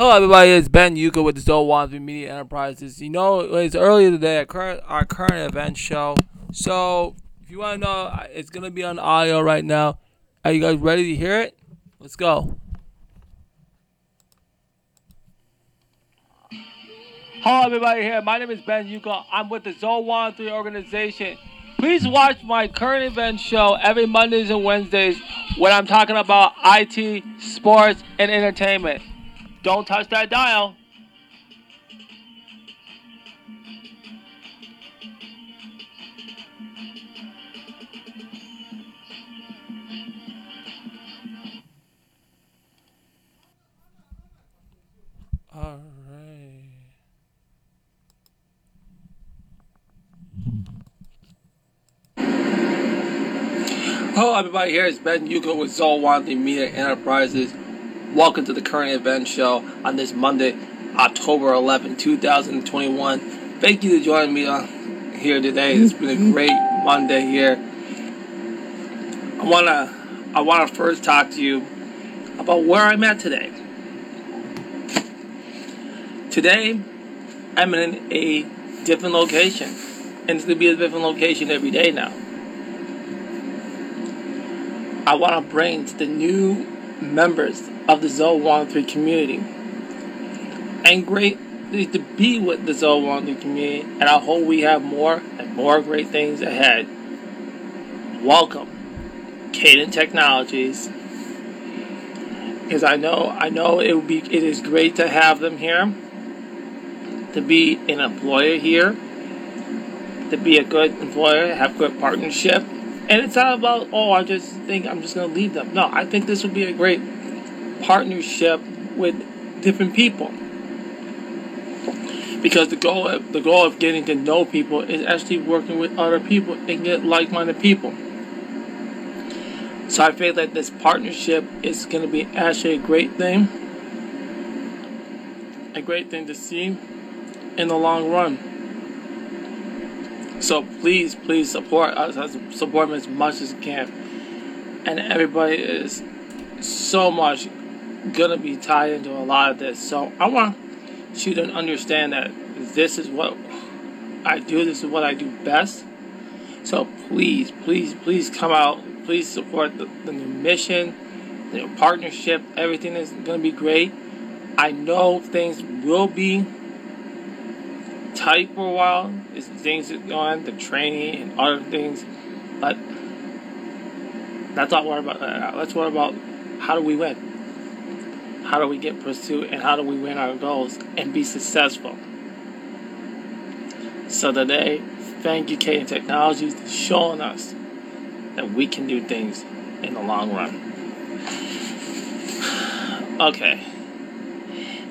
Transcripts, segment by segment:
Hello, everybody. It's Ben Yuka with the Wansley Media Enterprises. You know, it's earlier today at current, our current event show. So, if you want to know, it's going to be on audio right now. Are you guys ready to hear it? Let's go. Hello, everybody. Here, my name is Ben Yuka. I'm with the Zoe Wansley organization. Please watch my current event show every Mondays and Wednesdays when I'm talking about IT, sports, and entertainment. Don't touch that dial. All right. Hello, everybody. Here is Ben Yuko with Zoe Wansley Media Enterprises. Welcome to the current event show on this Monday, October 11, 2021. Thank you for joining me on here today. It's been a mm-hmm. great Monday here. I wanna I wanna first talk to you about where I'm at today. Today, I'm in a different location, and it's gonna be a different location every day now. I want to bring to the new members of the Zoe 103 community. And great to be with the Zoe 103 community, and I hope we have more and more great things ahead. Welcome, Caden Technologies. Because I know, I know it would be, it is great to have them here, to be an employer here, to be a good employer, have good partnership, and it's not about oh, I just think I'm just gonna leave them. No, I think this would be a great partnership with different people. Because the goal of, the goal of getting to know people is actually working with other people and get like-minded people. So I feel that this partnership is going to be actually a great thing, a great thing to see in the long run. So please, please support us, support them as much as you can. And everybody is so much gonna be tied into a lot of this. So I want you to understand that this is what I do. This is what I do best. So please, please, please come out. Please support the, the new mission, the new partnership. Everything is gonna be great. I know things will be tight for a while. It's things on, the training and other things, but let's not worry about that. Let's worry about how do we win how do we get pursuit and how do we win our goals and be successful. So today, thank you, Caden Technologies, for showing us that we can do things in the long run. Okay.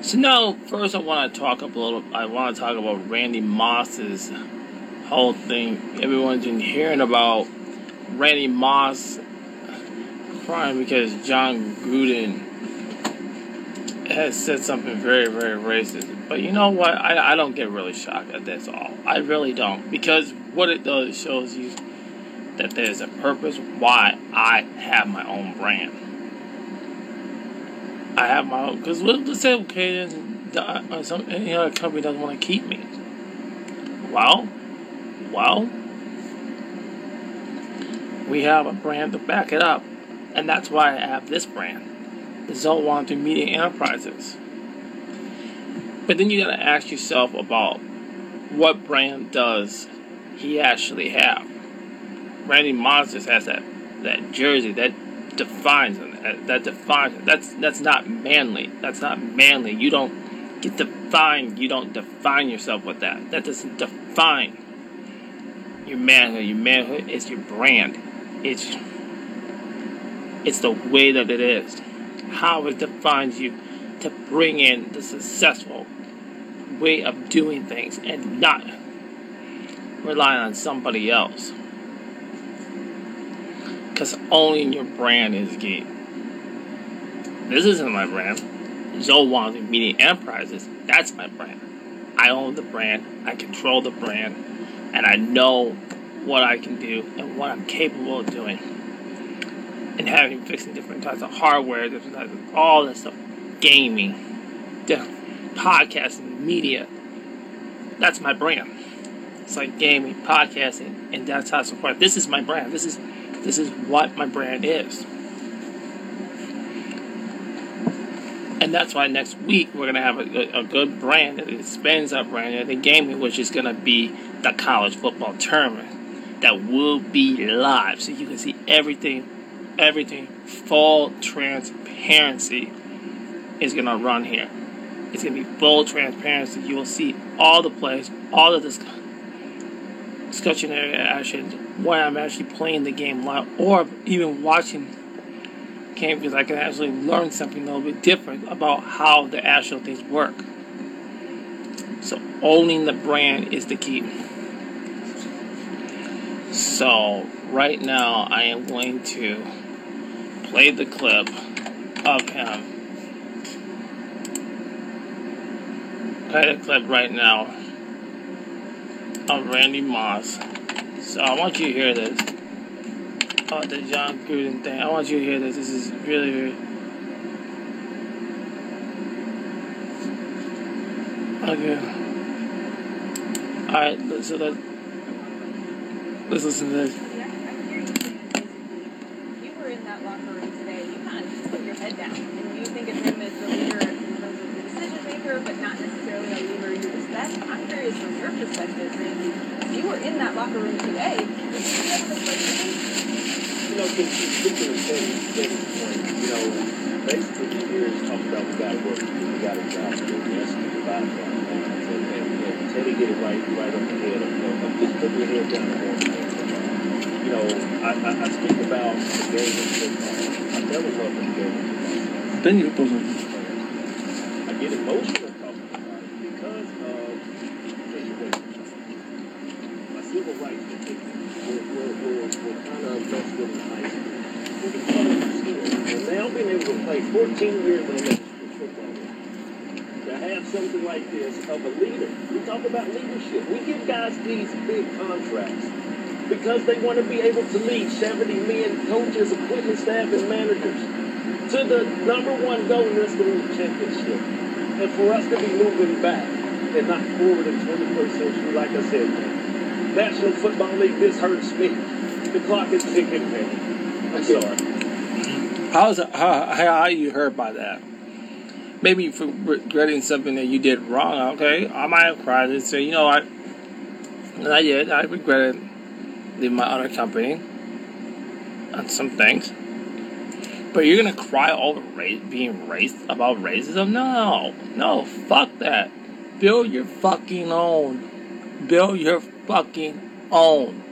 So now, first, I want to talk a little. I want to talk about Randy Moss's whole thing. Everyone's been hearing about Randy Moss crying because Jon Gruden has said something very, very racist. But you know what? I, I don't get really shocked at this all. I really don't. Because what it does shows you that there's a purpose why I have my own brand. I have my own. Because let's say, okay, uh, some, any other company doesn't want to keep me. Well, well, we have a brand to back it up. And that's why I have this brand. Zoe Media Enterprises. But then you gotta ask yourself about what brand does he actually have? Randy just has that that jersey that defines him. That, that defines him. That's that's not manly. That's not manly. You don't get defined. You don't define yourself with that. That doesn't define your manhood. Your manhood is your brand. It's it's the way that it is how it defines you to bring in the successful way of doing things and not rely on somebody else. Because owning your brand is key. This isn't my brand. Zoe Wansley Media Enterprises, that's my brand. I own the brand, I control the brand, and I know what I can do and what I'm capable of doing and having fixing different types of hardware, different types of all this stuff, gaming, podcasting, media. That's my brand. It's like gaming, podcasting, and that's how I support. This is my brand. This is this is what my brand is. And that's why next week we're gonna have a, a, good brand that expands our brand in the gaming, which is gonna be the college football tournament that will be live, so you can see everything, everything. Full transparency is gonna run here. It's gonna be full transparency. You will see all the plays, all the this discussion actions, where I'm actually playing the game live, or even watching game because I can actually learn something a little bit different about how the actual things work. So owning the brand is the key. So right now I am going to play the clip of him. Play the clip right now of Randy Moss. So I want you to hear this Oh, the Jon Gruden thing. I want you to hear this. This is really, really. Okay. Alright, so let, let's listen to this. Then you put I get emotional talking about it because uh, of civil rights kind of in. And now being able to play 14 years in school football, to have something like this of a leader. We talk about leadership. We give guys these big contracts because they want to be able to lead 70 men, coaches, equipment staff, and managers to the number one goal, that's the win championship. And for us to be moving back and not forward in 21st century, like I said, National Football League, this hurts me. The clock is ticking, man. I'm sorry. How's how how are you hurt by that? Maybe for regretting something that you did wrong. Okay, I might have cried and say, you know what, I did. I regretted leaving my other company on some things. But you're gonna cry over ra- being racist about racism? No, no, fuck that. Build your fucking own. Build your fucking own.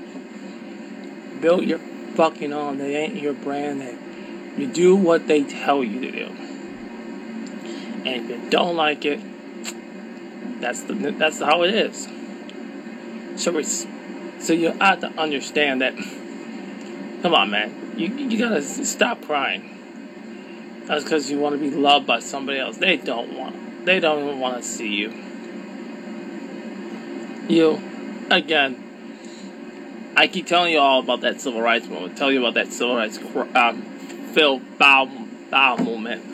Build your fucking own. They ain't your brand name. You do what they tell you to do. And if you don't like it, that's the that's how it is. So it's so you have to understand that. Come on, man. You you gotta stop crying. That's because you want to be loved by somebody else. They don't want. They don't even want to see you. You, again. I keep telling you all about that civil rights movement. Tell you about that civil rights um, Phil Bow Bow movement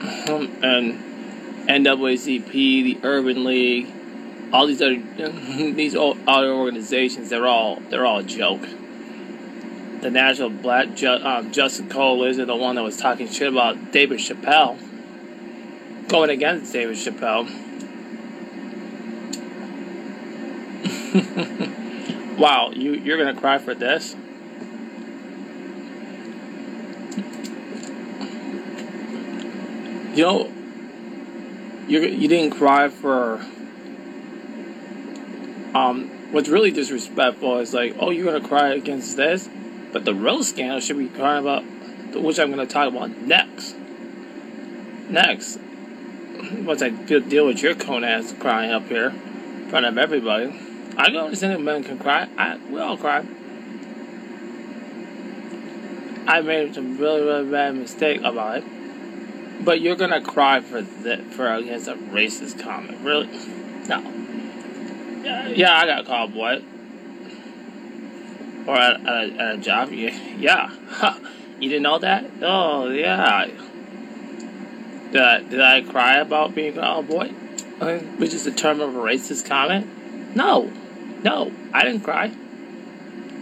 and NAACP, the Urban League, all these other these other organizations. They're all they're all a joke. The National Black Ju- um, Justice Coalition, the one that was talking shit about David Chappelle, going against David Chappelle. wow, you you're gonna cry for this? You know, you you didn't cry for. Um, what's really disrespectful is like, oh, you're gonna cry against this, but the real scandal should be crying about, which I'm gonna talk about next. Next, once I deal with your cone ass crying up here in front of everybody, I can understand that men can cry. I we all cry. I made some really really bad mistake about it. But you're gonna cry for that for against a racist comment, really? No. Yeah, yeah I got called boy. Or at, at, a, at a job, yeah, yeah. you didn't know that? Oh yeah. Did I, did I cry about being a boy? Uh, Which is a term of a racist comment? No. No, I didn't cry.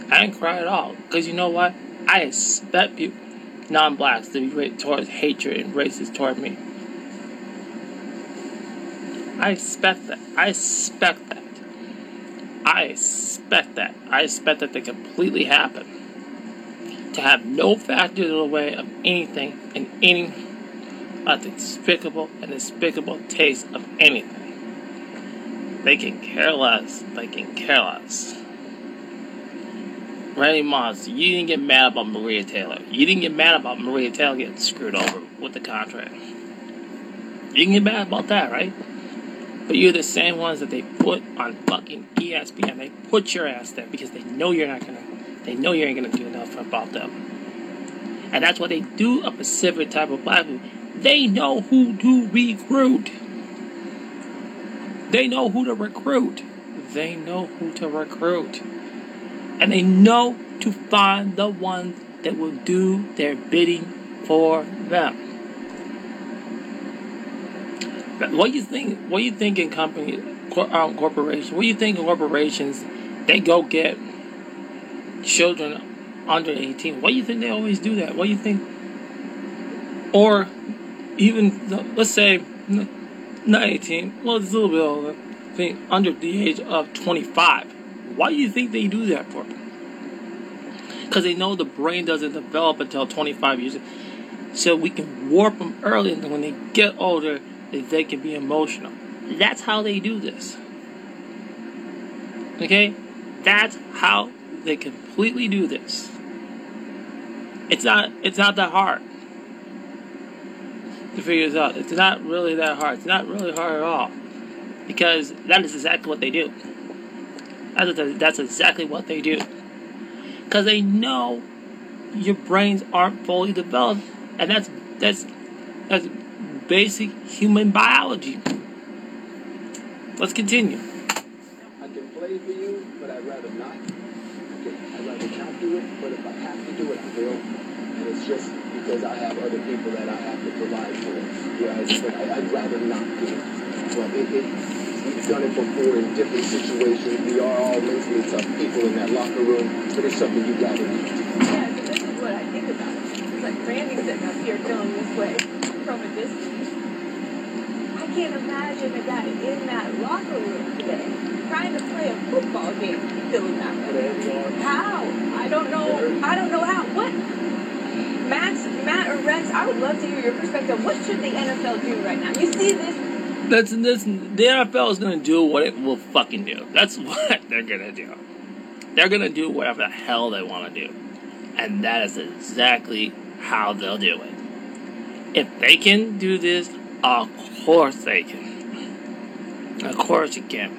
I didn't cry at all. Because you know what? I expect people, non blacks, to be towards hatred and racist toward me. I expect that. I expect that. I expect that. I expect that to completely happen. To have no factor in the way of anything and any a despicable and despicable taste of anything. They can care less. They can care less. Randy Moss, you didn't get mad about Maria Taylor. You didn't get mad about Maria Taylor getting screwed over with the contract. You didn't get mad about that, right? But you're the same ones that they put on fucking ESPN. They put your ass there because they know you're not gonna. They know you ain't gonna do enough about them. And that's what they do a specific type of black. They know who to recruit. They know who to recruit. They know who to recruit. And they know to find the ones that will do their bidding for them. What you think? What you think in company, um, corporations? What do you think in corporations? They go get children under eighteen. Why do you think they always do that? What do you think? Or even let's say not eighteen. Well, it's a little bit older. Think under the age of twenty-five. Why do you think they do that for? Because they know the brain doesn't develop until twenty-five years. So we can warp them early, and when they get older, that they can be emotional. That's how they do this. Okay? That's how they completely do this. It's not it's not that hard to figure this out. It's not really that hard. It's not really hard at all. Because that is exactly what they do. That's, exactly what they do. Because they know your brains aren't fully developed. And that's that's that's basic human biology. Let's continue. I can play for you, but I'd rather not. Okay, I'd rather not do it, but if I have to do it, I will. And it's just because I have other people that I have to provide for. Whereas, but I, I'd rather not do it. But it, it, we've done it before in different situations. We are all mentally tough people in that locker room, but it's something you gotta do. Yeah, so this is what I think about. It's like Randy sitting up here feeling this way from a distance. I can't imagine a guy in that locker room today trying to play a football game feeling that way. How? I don't know. I don't know how. What? Matt, Matt or Rex, I would love to hear your perspective. What should the NFL do right now? You see this? That's this. The NFL is gonna do what it will fucking do. That's what they're gonna do. They're gonna do whatever the hell they want to do, and that is exactly how they'll do it. If they can do this, of course they can. Of course you can.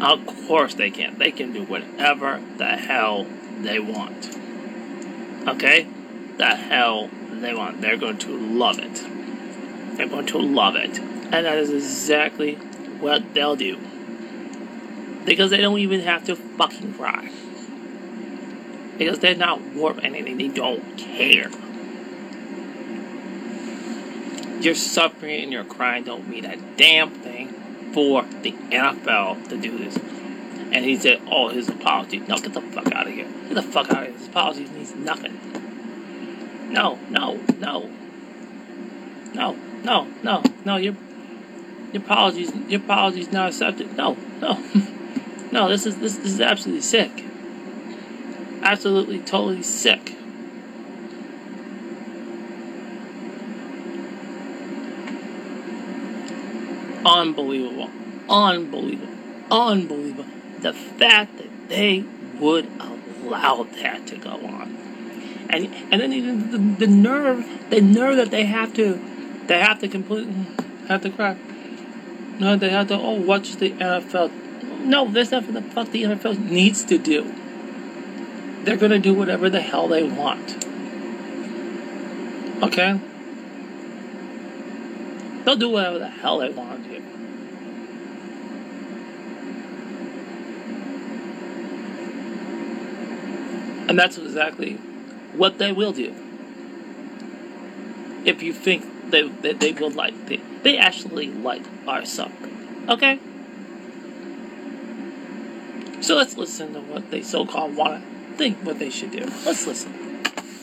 Of course they can. They can do whatever the hell they want. Okay? The hell they want. They're going to love it. They're going to love it. And that is exactly what they'll do. Because they don't even have to fucking cry. Because they're not warped anything. They don't care. Your suffering and your crying don't mean a damn thing for the NFL to do this. And he said, oh, his apology. No, get the fuck out of here. Get the fuck out of here. His apology means nothing. No, no, no. No, no, no, no, your your apologies your apologies not accepted. No, no. no, this is this, this is absolutely sick. Absolutely totally sick. Unbelievable. Unbelievable. Unbelievable. The fact that they would allow that to go on. And and then even the, the nerve the nerve that they have to they have to completely have to cry. No, they have to oh watch the NFL. No, that's not the fuck the NFL needs to do. They're gonna do whatever the hell they want. Okay? They'll do whatever the hell they want to. And that's exactly what they will do. if you think they, they, they will like they, they actually like our song. Okay? So let's listen to what they so called want to think what they should do. Let's listen.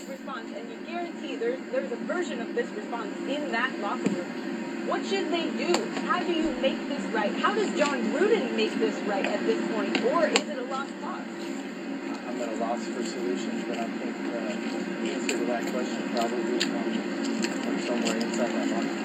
response, and you guarantee there's there's a version of this response in that locker room. What should they do? How do you make this right? How does Jon Gruden make this right at this point, or is it a lost cause? I'm at a loss for solutions, but I think uh, the answer to that question probably comes from somewhere inside that locker.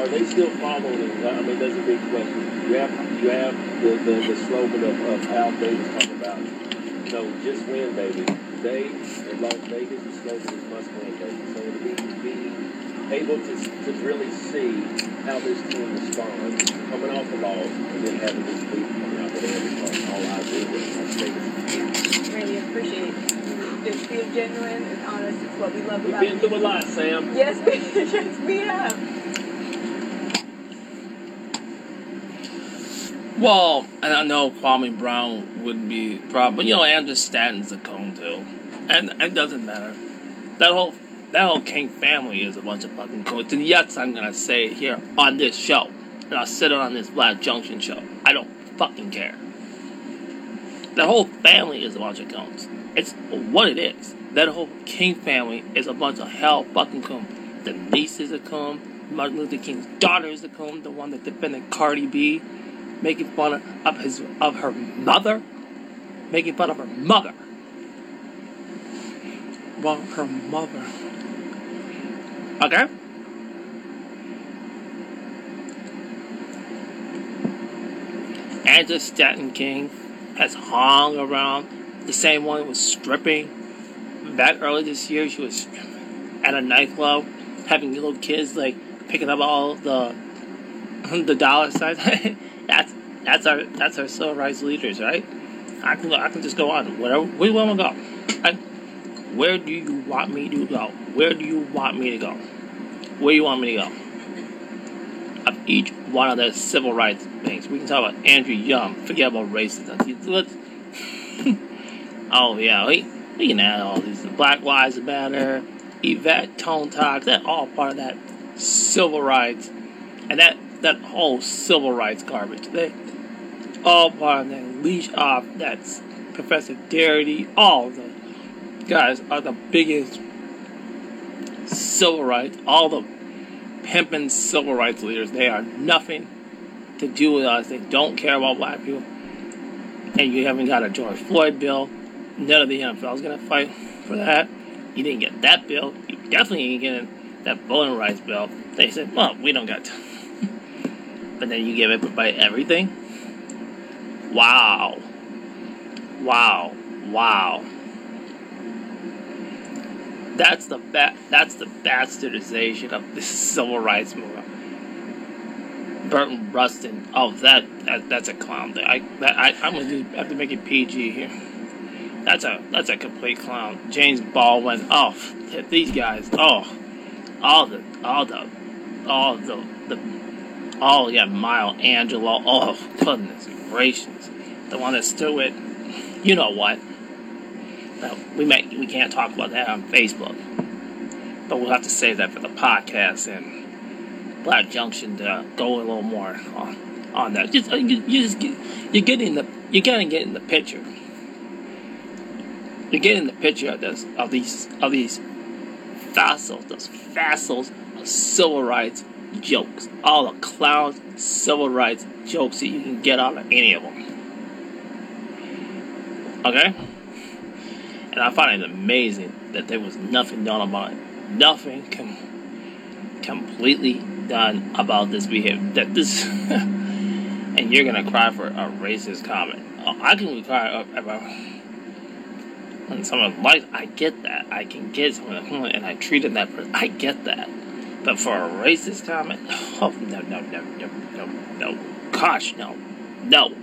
Are they still following? I mean, that's a big question. You have you have the, the, the slogan of, of Al Davis talking about, you know, just win, baby. They in Las Vegas, the slogan is must win, baby. So to be, be able to, to really see how this team responds, coming off the loss, and then having this lead coming out with every part. All I do is Las Vegas. Really appreciate it. Just feel genuine and honest. It's what we love We've about been through a lot, Sam. Yes, we, yes, we have. Well, and I know Kwame Brown would be proud, but you know Andrew Stanton's a cone too, and it doesn't matter. That whole that whole King family is a bunch of fucking cones. And yes, I'm gonna say it here on this show, and I'll sit it on this Black Junction show. I don't fucking care. The whole family is a bunch of cones. It's what it is. That whole King family is a bunch of hell fucking cones. The niece is a cone. Martin Luther King's daughter is a cone. The one that defended Cardi B making fun of his of her mother, making fun of her mother. Well, her mother. Okay. Angela Stanton King has hung around. The same one who was stripping. Back early this year, she was at a nightclub having little kids like picking up all the the dollar signs. that's that's our that's our civil rights leaders, right? I can I can just go on whatever where do you want to go? I, where do you want me to go? Where do you want me to go? Where do you want me to go? Of each one of the civil rights things. We can talk about Andrew Young. Forget about racism. Oh yeah, we we can add all these Black Lives Matter, Yvette Tone Talk. That all part of that civil rights, and that that whole civil rights garbage. They all part of that leash off. That's Professor Darity. All the guys are the biggest civil rights. All the pimping civil rights leaders. They are nothing to do with us. They don't care about black people. And you haven't got a George Floyd bill. None of the NFL is gonna fight for that. You didn't get that bill. You definitely ain't getting that voting rights bill. They said, well, we don't got. But then you give everybody everything. Wow. Wow. Wow. That's the ba- that's the bastardization of the civil rights movement. Bayard Rustin. Oh, that, that that's a clown. I that, I I'm gonna just have to make it PG here. That's a that's a complete clown. James Baldwin. Oh, these guys. Oh, all the all the all the the oh yeah, Maya Angelou. Oh goodness gracious, the one that stood with you know what. No, we may we can't talk about that on Facebook, but we'll have to save that for the podcast and Black Junction to go a little more on, on that. Just uh, you, you just get, you're getting the you're getting get in the picture. You're getting the picture of this of these of these fossils, those fossils of civil rights jokes, all the clowns civil rights jokes that you can get out of any of them. Okay. And I find it amazing that there was nothing done about it. Nothing com- completely done about this behavior. That this, and you're gonna cry for a racist comment. Oh, I can cry about when someone likes. I get that. I can get someone, and I treated that person. I get that. But for a racist comment, oh no, no, no, no, no, no. Gosh, no, no,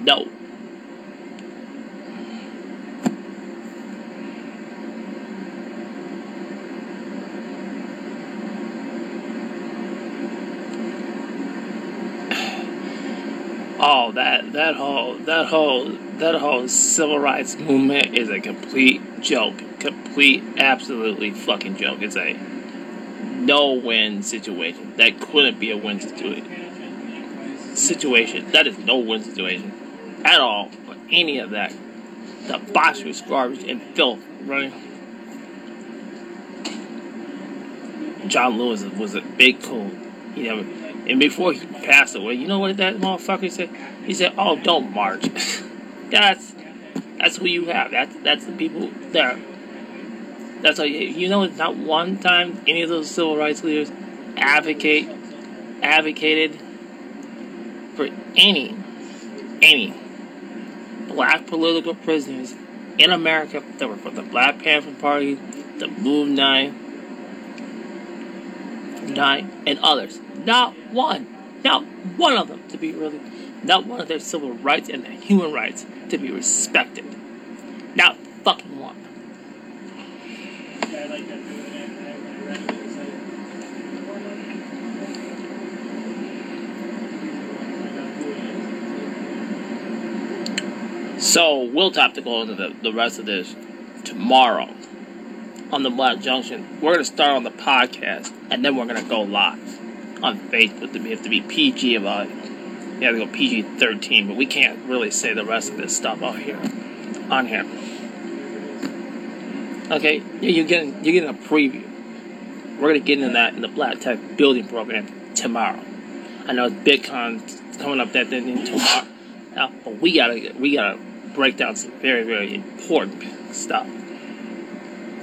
no. That that whole that whole that whole civil rights movement is a complete joke. Complete absolutely fucking joke. It's a no win situation. That couldn't be a win situation. situation. That is no win situation at all for any of that. The debaucherous garbage and filth running. John Lewis was a big coon. You know, and before he passed away, you know what that motherfucker said? He said, "Oh, don't march." that's that's who you have. That's that's the people there. That's all you, you know. It's not one time any of those civil rights leaders advocate advocated for any any black political prisoners in America that were from the Black Panther Party, the Move Nine, Nine, and others. Not one, not one of them to be really, not one of their civil rights and their human rights to be respected. Not fucking one. So we'll have to go into the, the rest of this tomorrow on the Black Junction. We're gonna start on the podcast and then we're gonna go live on Facebook. that We have to be PG about. We have to go PG thirteen, but we can't really say the rest of this stuff out here on here. Okay, you're getting you're getting a preview. We're gonna get into that in the Black Tech Building Program tomorrow. I know Bitcoin's coming up that then tomorrow, uh, but we gotta we gotta break down some very very important stuff.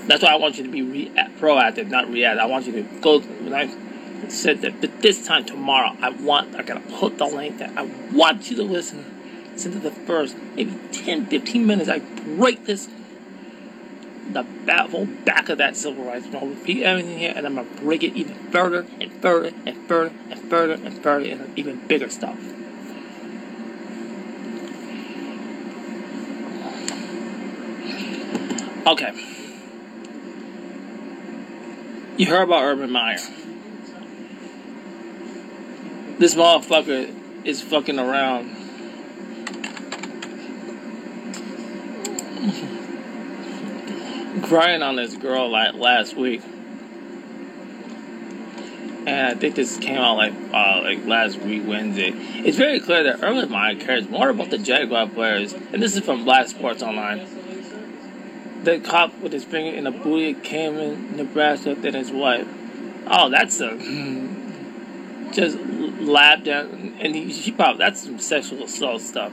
That's why I want you to be re- proactive, not reactive. I want you to go. When I said that, but this time tomorrow, I want. I gotta put the link that I want you to listen. To the first maybe 10, 15 minutes. I break this the whole back of that civil rights. I'm gonna repeat everything here, and I'm gonna break it even further and further and further and further and further and even bigger stuff. Okay. You heard about Urban Meyer. This motherfucker is fucking around. crying on this girl like last week. And I think this came out like uh, like last week Wednesday. It's very clear that Urban Meyer cares more about the Jaguar players, and this is from Black Sports Online. The cop with his finger in a booty came in Nebraska than his wife. Oh, that's a just laughed at, and he, she probably that's some sexual assault stuff.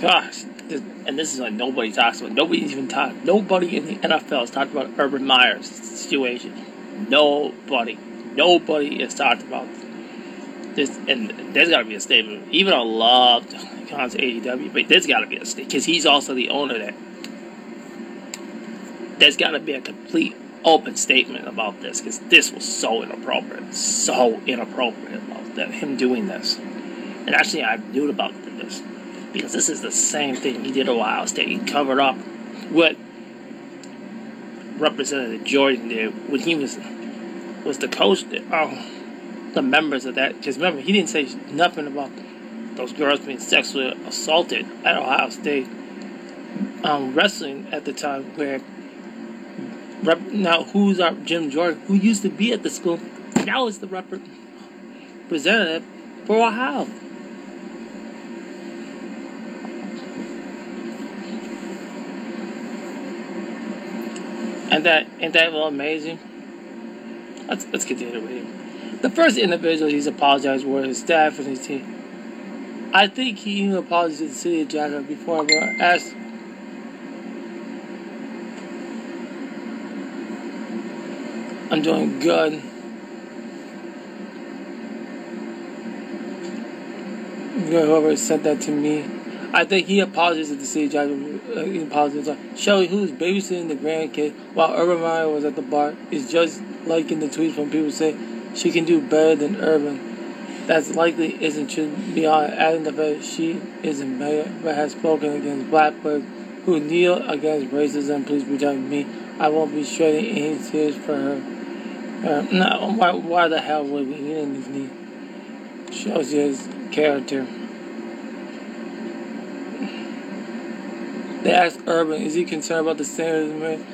Gosh, this, and this is like nobody talks about. Nobody's even talked. Nobody in the NFL has talked about Urban Meyer's situation. Nobody, nobody has talked about this. And there's got to be a statement. Even I love Khan's AEW, but there's got to be a statement because he's also the owner there. There's got to be a complete open statement about this because this was so inappropriate, so inappropriate about that him doing this. And actually, I knew about this because this is the same thing he did at Ohio State. He covered up what Representative Jordan did when he was was the coach. Oh, the members of that. Because remember, he didn't say nothing about those girls being sexually assaulted at Ohio State um, wrestling at the time. Where rep, now who's our Jim Jordan, who used to be at the school, now is the representative for Ohio. And that ain't that well amazing? Let's let's continue reading. The first individual he's apologized were his staff and his team. I think he even apologized to the city of Jacksonville before I asked. I'm doing good. Whoever sent that to me. I think he apologized to the city judge. Uh, he apologized. Shelly, who was babysitting the grandkid while Urban Meyer was at the bar, is just liking the tweets when people say she can do better than Urban. That's likely isn't true beyond adding the fact that she isn't better, but has spoken against black players who kneel against racism. Please protect me. I won't be shedding any tears for her. Uh, no, why, why the hell would we? He didn't need. Shows his character. They asked Urban, is he concerned about the standards of?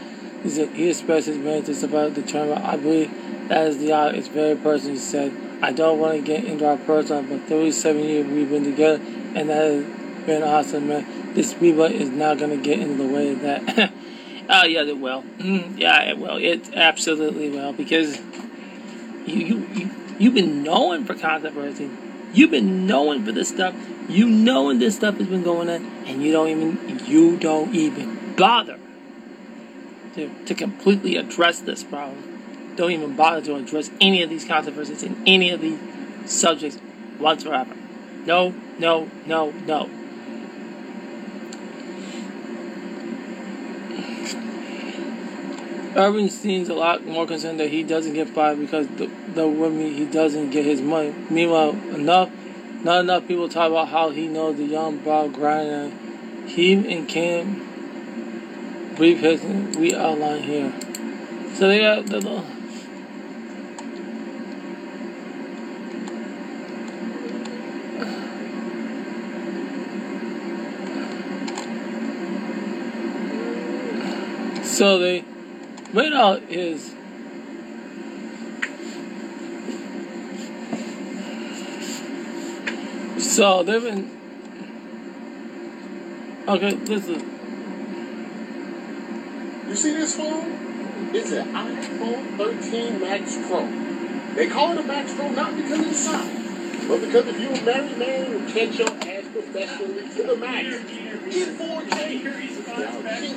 He said he expressed his messages about the term. I believe that is the art. It's very personal. He said, I don't want to get into our personal, but 37 years we've been together, and that has been awesome, man. This rebirth is not going to get in the way of that. oh, yeah, it will. Mm, yeah, it will. It absolutely will, because you, you, you, you've been knowing for controversy. You've been knowing for this stuff. You knowing this stuff has been going on, and you don't even, you don't even bother to, to completely address this problem. Don't even bother to address any of these controversies in any of these subjects whatsoever. No, no, no, no. Urban seems a lot more concerned that he doesn't get fired because the, the women he doesn't get his money. Meanwhile, enough, not enough people talk about how he knows the young Bob grinder. He and Kim brief his we outline here. So they got the. the so they made out his uh, so they've been okay this is You see this phone? It's an iPhone 13 Max Pro. They call it a Max Pro not because of the size, but because if you're a married man who catch your ass professionally to the max in 4K. Now, see,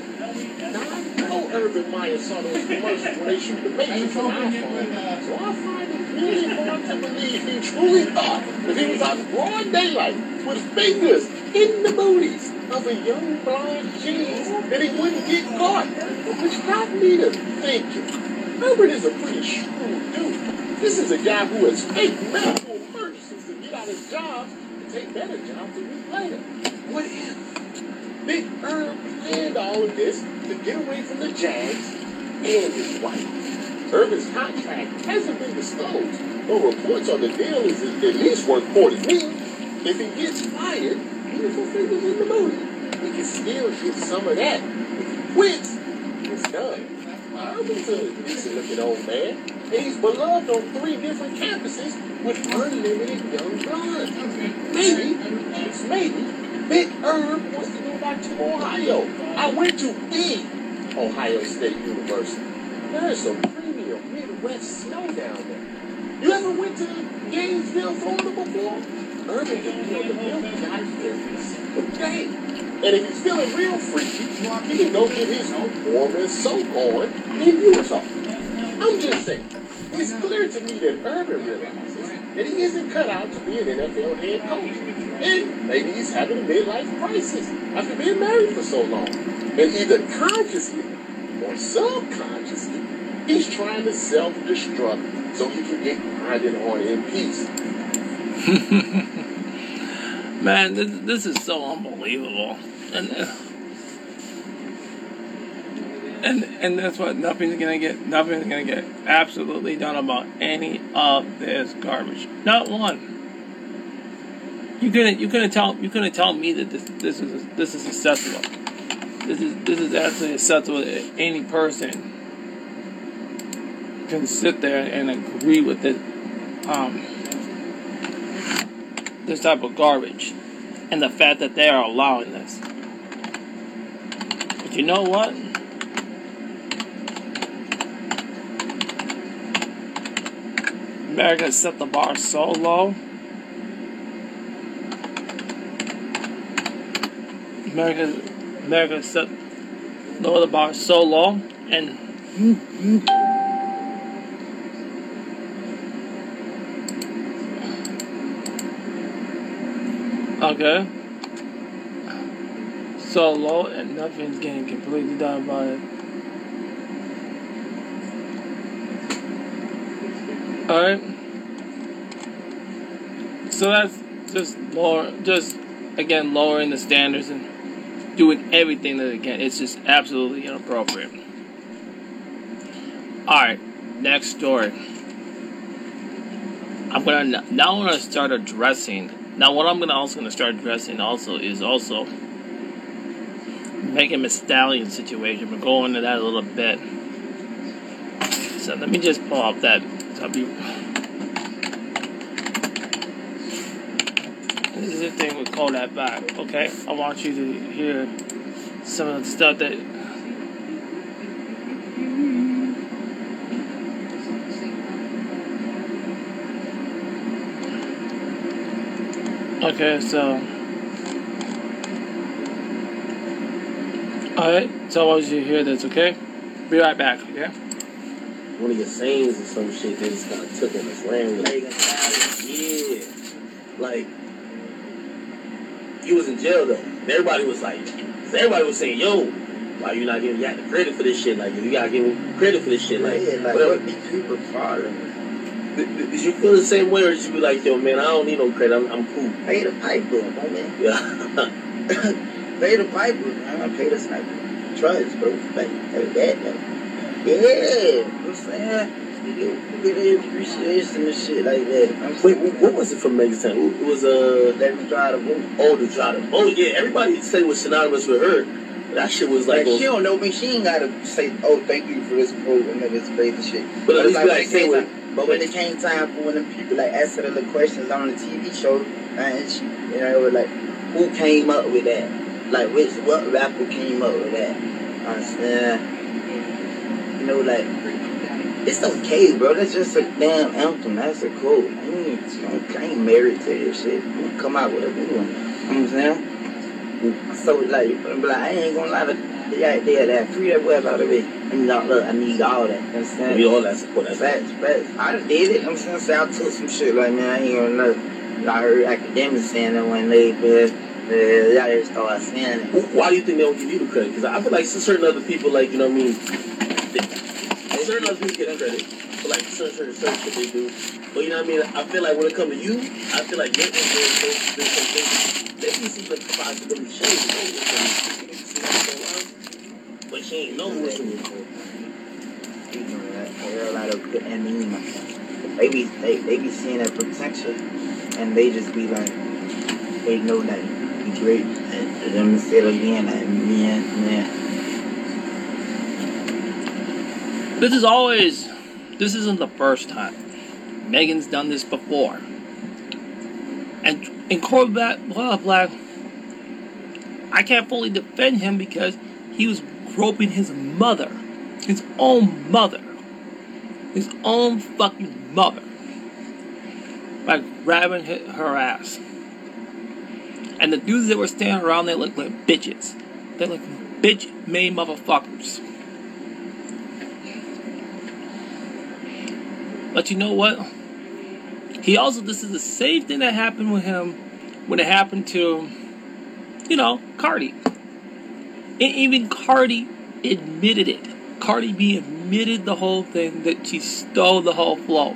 now I know Urban Meyer saw those commercials when they shoot the Matrix on iPhone, so I uh, find it really hard to believe he truly thought that he was out broad daylight with fingers in the booties of a young blonde cheese that he wouldn't get caught. Which got me to thinking, Herbert is a pretty shrewd dude. This is a guy who has faked medical emergencies to get out his job and take better jobs a week later. What if Big Herb planned all of this to get away from the Jags and his wife? Urban's contract hasn't been disclosed, but reports on the deal is at least worth 40 million. If he gets fired, beautiful fingers in the booty. He can still get some of that. If he quits, it's done. Urban's a decent looking old man, and he's beloved on three different campuses with unlimited young bloods. Maybe, just maybe, Big Herb back to Ohio. I went to the Ohio State University. There's some premium Midwest snow down there. You ever went to Gainesville, Florida before? Urban can be on the building out every single day. And if he's feeling real freaky, he can go get his warm soak on in Utah. I'm just saying, it's clear to me that Urban realizes that he isn't cut out to be an NFL head coach. And maybe he's having a midlife crisis after being married for so long. And either consciously or subconsciously, he's trying to self-destruct so he can get grinding on in peace. Man, this, this is so unbelievable, and uh, and and that's what nothing's gonna get. Nothing's gonna get absolutely done about any of this garbage. Not one. You couldn't. You couldn't tell. You couldn't tell me that this this is this is acceptable. This is this is absolutely acceptable that any person can sit there and agree with it. Um, this type of garbage and the fact that they are allowing this. But you know what? America set the bar so low. America, America set lower the bar so low, and Okay. So low and nothing's getting completely done about it. Alright. So that's just lower just again lowering the standards and doing everything that they can. It's just absolutely inappropriate. Alright, next story. I'm gonna now I'm gonna start addressing now, what I'm gonna also gonna start addressing also is also Megan Thee Stallion situation. We'll go into that a little bit. So let me just pull up that. So I'll be. This is the thing we call that back, okay? I want you to hear some of the stuff that. Okay, so. Alright, so I want you to hear this, okay? Be right back, okay? One of your sayings or some shit they just kind of took and just ran. Yeah. Like, you was in jail though. And everybody was like, everybody was saying, yo, why you not giving Yak the credit for this shit? Like, you gotta give him credit for this shit. Like, yeah, like whatever. what people following. Did, did you feel the same way or did you be like, yo, man, I don't need no credit. I'm, I'm cool. Pay the piper, my man. Yeah. Pay the piper, man. Pay the sniper. Trust, bro. Pay, pay that, man. Yeah, you know what I'm saying? You get the appreciation and shit like that. Wait, what was it from Megan Thee It was, uh, Let me try to oh, the drive. Oh, yeah, everybody said it was synonymous with her. That shit was like, Like, she don't know me. She ain't gotta say, "Oh, thank you for this quote and this crazy shit." but at least like, like, say came what. time, but when it came time for when the people like answer the questions on the TV show, and she, you know, it was like, who came up with that? Like, which what rapper came up with that? I said, you know, like, it's okay, bro. That's just a damn anthem. That's a quote. I ain't, I ain't married to this shit. Come out with a new one. You know what I'm saying? So like, but like, I ain't gonna lie to the idea that free that boy out of it. I mean, look, I need all that. You know what I'm saying? We all that support. That's Facts, facts. I did it. I'm saying, say I took some shit like, man, I ain't gonna know. I heard academics saying that when they, man, uh, y'all just start saying it. Why do you think they don't give you the credit? Because I feel like certain other people, like you know what I mean, certain other people get credit for like certain certain certain shit they do. But you know what I mean? I feel like when it comes to you, I feel like your influence goes to some things. They can see the possibility going on, but she ain't know what's in it. You know, that I hear a lot of good and mean. They be, they, they be seeing that potential, and they just be like, they know that be great. And for them say it again, like, man, man. This is always, this isn't the first time. Megan's done this before. And in Corvette Blah Blah, I can't fully defend him because he was groping his mother. His own mother. His own fucking mother. By grabbing her ass. And the dudes that were standing around they looked like bitches. They're like bitch made motherfuckers. But you know what? He also, this is the same thing that happened with him when it happened to, you know, Cardi. And even Cardi admitted it. Cardi B admitted the whole thing that she stole the whole flow.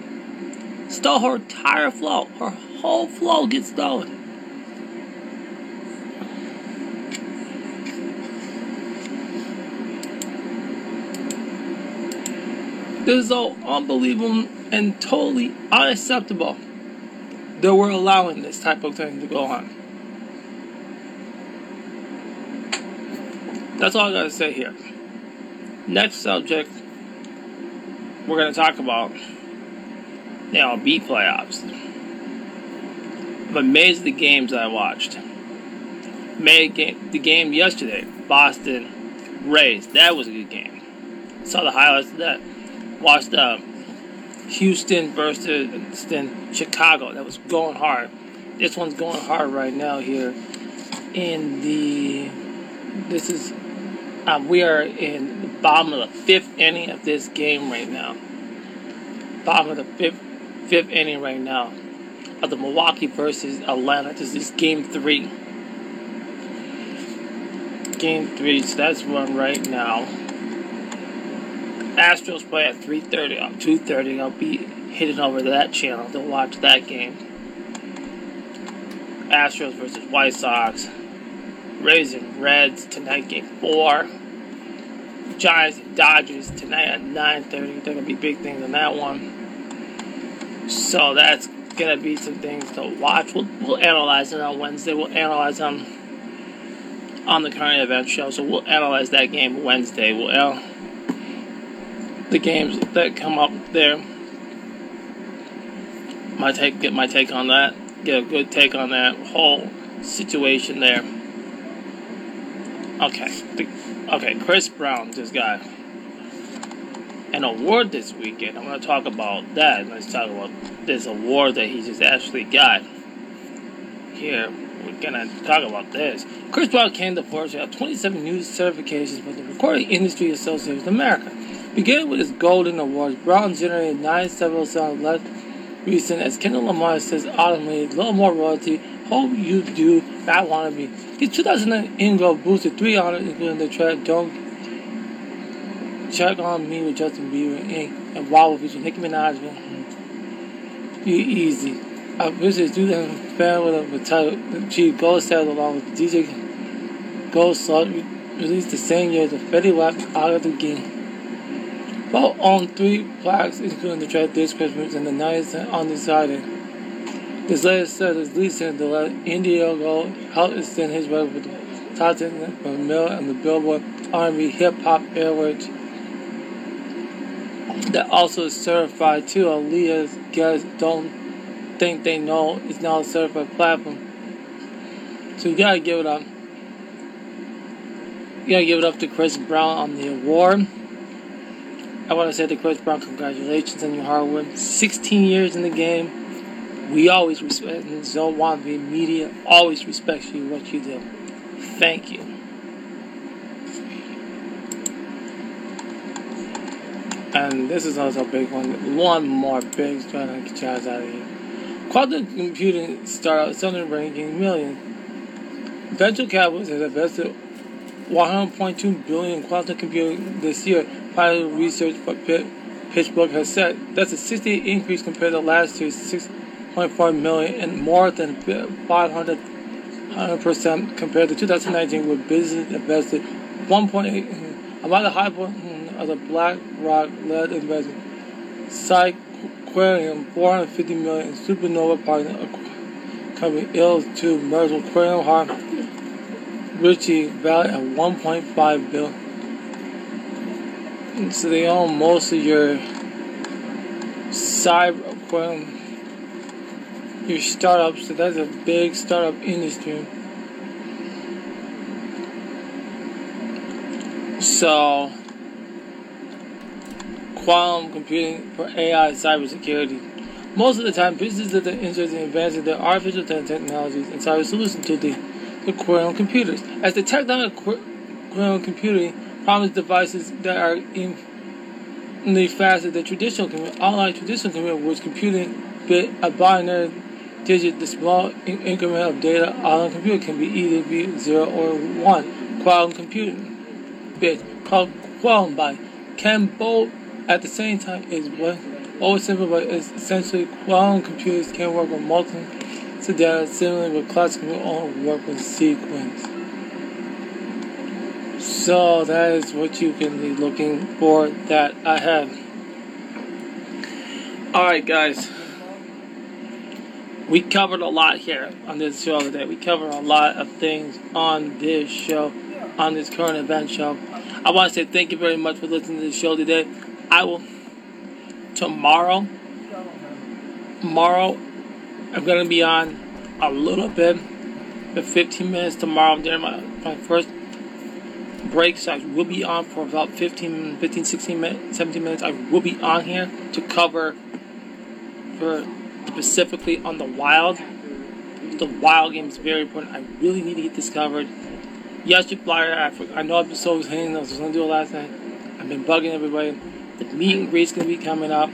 Stole her entire flow. Her whole flow gets stolen. This is so unbelievable and totally unacceptable that we're allowing this type of thing to go on. That's all I gotta say here. Next subject, we're gonna talk about now B playoffs. I'm amazed the games I watched. Made game, the game yesterday, Boston Rays. That was a good game. Saw the highlights of that. Watched uh, Houston versus Chicago. That was going hard. This one's going hard right now here in the. This is. Um, we are in the bottom of the fifth inning of this game right now. Bottom of the fifth fifth inning right now of the Milwaukee versus Atlanta. This is game three. Game three. So that's one right now. Astros play at 3:30 or 2:30. I'll be hitting over to that channel to watch that game. Astros versus White Sox. Rays and Reds tonight, game four. Giants and Dodgers tonight at 9:30. There gonna be big things in that one. So that's gonna be some things to watch. We'll, we'll analyze it on Wednesday. We'll analyze them on the current event show. So we'll analyze that game Wednesday. We'll the games that come up there. My take, get my take on that. Get a good take on that whole situation there. Okay, the, okay. Chris Brown just got an award this weekend. I'm gonna talk about that. Let's talk about this award that he just actually got. Here, we're gonna talk about this. Chris Brown came to with 27 new certifications for the Recording Industry Association of America. Beginning with his Golden Awards, Brown generated nine several songs less recent as Kendrick Lamar says automated, little more royalty, hope you do, I wanna be. His 2009 Indigo boosted three honors, including the track Don't Check on Me with Justin Bieber and, and Wow featuring Nicki Minaj. You easy. I visited do them fan with a title Chief Gold Stars along with DJ Gold Slut released the same year as the Fetty Wap out of the game. Both on three plaques, including the track This Christmas and the Nights Undecided. This latest set is to let Indiegogo help extend his record with the top 10 for Mill and the Billboard R&B Hip Hop Awards. That also is certified too. Aaliyah's guests don't think they know it's now a certified platform. So you gotta give it up. You gotta give it up to Chris Brown on the award. I want to say to Chris Brown, congratulations on your hard work. 16 years in the game. We always respect, and Zone One the media always respects you, what you do. Thank you. And this is also a big one. One more big trying to get you out of here. Quantum computing startup selling ranking million. Venture capitalists have invested 100.2 billion in quantum computing this year. Pilot research for Pitt, PitchBook has said that's a 60 increase compared to last year's 6.4 million and more than 500 percent compared to 2019, where business invested 1.8 about the high point hmm, of the BlackRock led investment. PsiQuantum 450 million and Supernova partner company ill to merge with Quarium Heart Ritchie Valley at 1.5 billion. So they own most of your cyber aquarium, your startups. So that's a big startup industry. So quantum computing for AI cybersecurity. Most of the time, businesses that are interested in advancing their artificial technologies and cyber solutions to the, the quantum computers. As the technology quantum computing promise devices that are in the faster than traditional computing, unlike traditional computing, which computing bit a binary digit, the small in- increment of data on a computer can be either be zero or one. Quantum computing bit called quantum by can both at the same time is what always simple, but it's essentially quantum computers can work with multiple data similarly with classical only work with sequence. So that is what you can be looking for that I have. Alright guys. We covered a lot here on this show today. We covered a lot of things on this show, on this current event show. I want to say thank you very much for listening to the show today. I will tomorrow. Tomorrow, I'm gonna be on a little bit, for 15 minutes tomorrow during my, my first break. So I will be on for about 15, 15, 16 minutes, 17 minutes. I will be on here to cover for specifically on the wild. The wild game is very important. I really need to get this covered. Yes, you flyer. I, I know I've been so saying I was gonna do it last night. I've been bugging everybody. The meet and greet's gonna be coming up.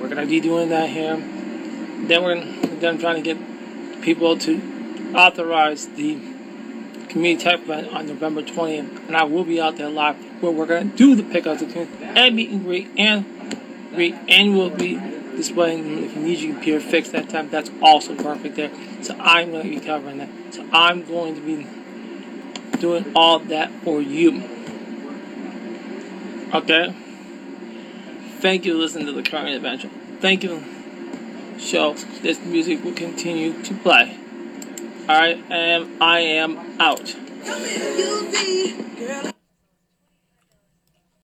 We're gonna be doing that here. Then we're then trying to get people to authorize the community tech event on November 20th, and I will be out there live where we're gonna do the pickups and meet and greet and greet, and we'll be displaying. If you need your computer fixed that time, that's also perfect there. So I'm gonna be covering that. So I'm going to be doing all that for you. Okay. Thank you for listening to the current adventure. Thank you. Show this music will continue to play. Alright, and I am out.